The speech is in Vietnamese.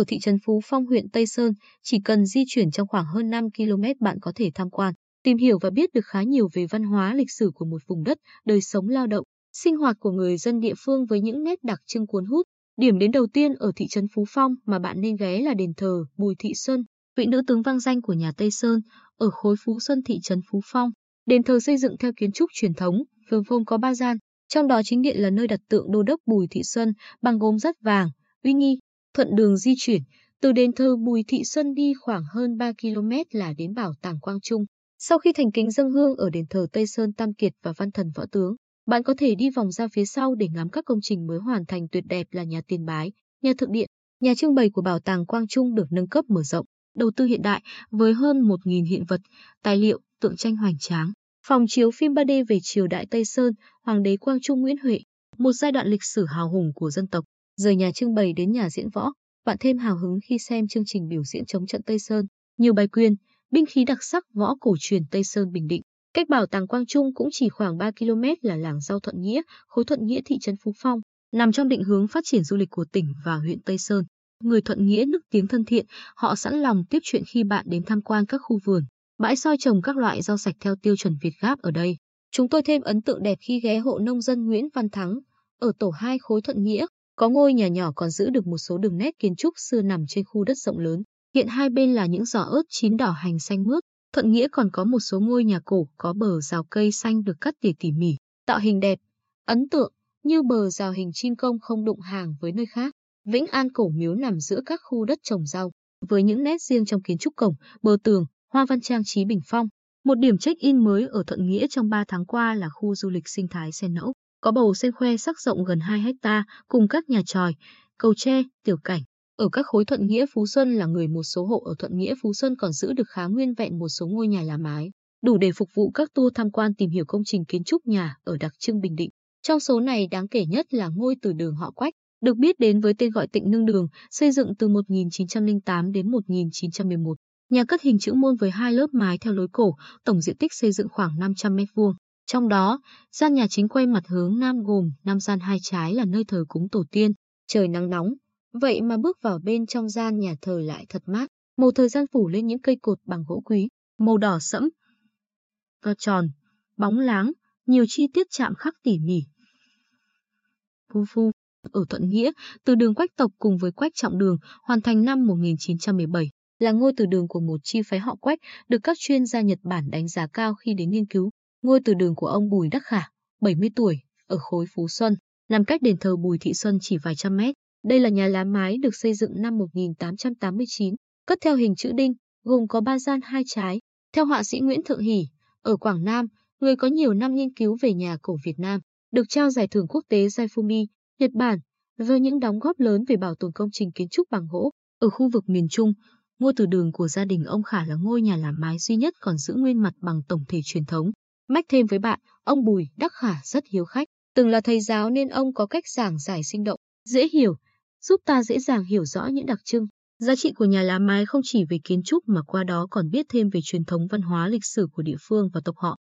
Ở thị trấn Phú Phong huyện Tây Sơn, chỉ cần di chuyển trong khoảng hơn 5 km bạn có thể tham quan, tìm hiểu và biết được khá nhiều về văn hóa lịch sử của một vùng đất, đời sống lao động, sinh hoạt của người dân địa phương với những nét đặc trưng cuốn hút. Điểm đến đầu tiên ở thị trấn Phú Phong mà bạn nên ghé là đền thờ Bùi Thị Xuân, vị nữ tướng vang danh của nhà Tây Sơn, ở khối Phú Xuân thị trấn Phú Phong. Đền thờ xây dựng theo kiến trúc truyền thống, gồm gồm có ba gian, trong đó chính điện là nơi đặt tượng đô đốc Bùi Thị Xuân bằng gốm rất vàng, uy nghi, thuận đường di chuyển. Từ đền thờ Bùi Thị Xuân đi khoảng hơn 3 km là đến bảo tàng Quang Trung. Sau khi thành kính dâng hương ở đền thờ Tây Sơn Tam Kiệt và Văn Thần Võ Tướng, bạn có thể đi vòng ra phía sau để ngắm các công trình mới hoàn thành tuyệt đẹp là nhà tiền bái, nhà thượng điện, nhà trưng bày của bảo tàng Quang Trung được nâng cấp mở rộng, đầu tư hiện đại với hơn 1.000 hiện vật, tài liệu, tượng tranh hoành tráng. Phòng chiếu phim 3D về triều đại Tây Sơn, Hoàng đế Quang Trung Nguyễn Huệ, một giai đoạn lịch sử hào hùng của dân tộc. Rời nhà trưng bày đến nhà diễn võ, bạn thêm hào hứng khi xem chương trình biểu diễn chống trận Tây Sơn, nhiều bài quyền, binh khí đặc sắc võ cổ truyền Tây Sơn Bình Định. Cách bảo tàng Quang Trung cũng chỉ khoảng 3 km là làng Giao Thuận Nghĩa, khối Thuận Nghĩa thị trấn Phú Phong, nằm trong định hướng phát triển du lịch của tỉnh và huyện Tây Sơn. Người Thuận Nghĩa nức tiếng thân thiện, họ sẵn lòng tiếp chuyện khi bạn đến tham quan các khu vườn, bãi soi trồng các loại rau sạch theo tiêu chuẩn Việt Gáp ở đây. Chúng tôi thêm ấn tượng đẹp khi ghé hộ nông dân Nguyễn Văn Thắng, ở tổ 2 khối Thuận Nghĩa, có ngôi nhà nhỏ còn giữ được một số đường nét kiến trúc xưa nằm trên khu đất rộng lớn. Hiện hai bên là những giỏ ớt chín đỏ hành xanh mướt. Thuận Nghĩa còn có một số ngôi nhà cổ có bờ rào cây xanh được cắt tỉa tỉ mỉ, tạo hình đẹp, ấn tượng, như bờ rào hình chim công không đụng hàng với nơi khác. Vĩnh An cổ miếu nằm giữa các khu đất trồng rau, với những nét riêng trong kiến trúc cổng, bờ tường, hoa văn trang trí bình phong. Một điểm check-in mới ở Thuận Nghĩa trong 3 tháng qua là khu du lịch sinh thái sen nẫu, có bầu sen khoe sắc rộng gần 2 hecta cùng các nhà tròi, cầu tre, tiểu cảnh. Ở các khối Thuận Nghĩa Phú Xuân là người một số hộ ở Thuận Nghĩa Phú Xuân còn giữ được khá nguyên vẹn một số ngôi nhà lá mái, đủ để phục vụ các tour tham quan tìm hiểu công trình kiến trúc nhà ở đặc trưng Bình Định. Trong số này đáng kể nhất là ngôi từ đường họ Quách, được biết đến với tên gọi Tịnh Nương Đường, xây dựng từ 1908 đến 1911. Nhà cất hình chữ môn với hai lớp mái theo lối cổ, tổng diện tích xây dựng khoảng 500 m2. Trong đó, gian nhà chính quay mặt hướng nam gồm năm gian hai trái là nơi thờ cúng tổ tiên. Trời nắng nóng, vậy mà bước vào bên trong gian nhà thờ lại thật mát. Màu thời gian phủ lên những cây cột bằng gỗ quý, màu đỏ sẫm, to tròn, bóng láng, nhiều chi tiết chạm khắc tỉ mỉ. Phu phu, ở Thuận Nghĩa, từ đường Quách tộc cùng với Quách Trọng Đường, hoàn thành năm 1917, là ngôi từ đường của một chi phái họ Quách, được các chuyên gia Nhật Bản đánh giá cao khi đến nghiên cứu. Ngôi từ đường của ông Bùi Đắc Khả, 70 tuổi, ở khối Phú Xuân, nằm cách đền thờ Bùi Thị Xuân chỉ vài trăm mét. Đây là nhà lá mái được xây dựng năm 1889, cất theo hình chữ đinh, gồm có ba gian hai trái. Theo họa sĩ Nguyễn Thượng Hỷ, ở Quảng Nam, người có nhiều năm nghiên cứu về nhà cổ Việt Nam, được trao giải thưởng quốc tế Jaifumi, Nhật Bản, với những đóng góp lớn về bảo tồn công trình kiến trúc bằng gỗ. Ở khu vực miền Trung, ngôi từ đường của gia đình ông Khả là ngôi nhà làm mái duy nhất còn giữ nguyên mặt bằng tổng thể truyền thống. Mách thêm với bạn, ông Bùi Đắc Khả rất hiếu khách, từng là thầy giáo nên ông có cách giảng giải sinh động, dễ hiểu, giúp ta dễ dàng hiểu rõ những đặc trưng. Giá trị của nhà lá mái không chỉ về kiến trúc mà qua đó còn biết thêm về truyền thống văn hóa lịch sử của địa phương và tộc họ.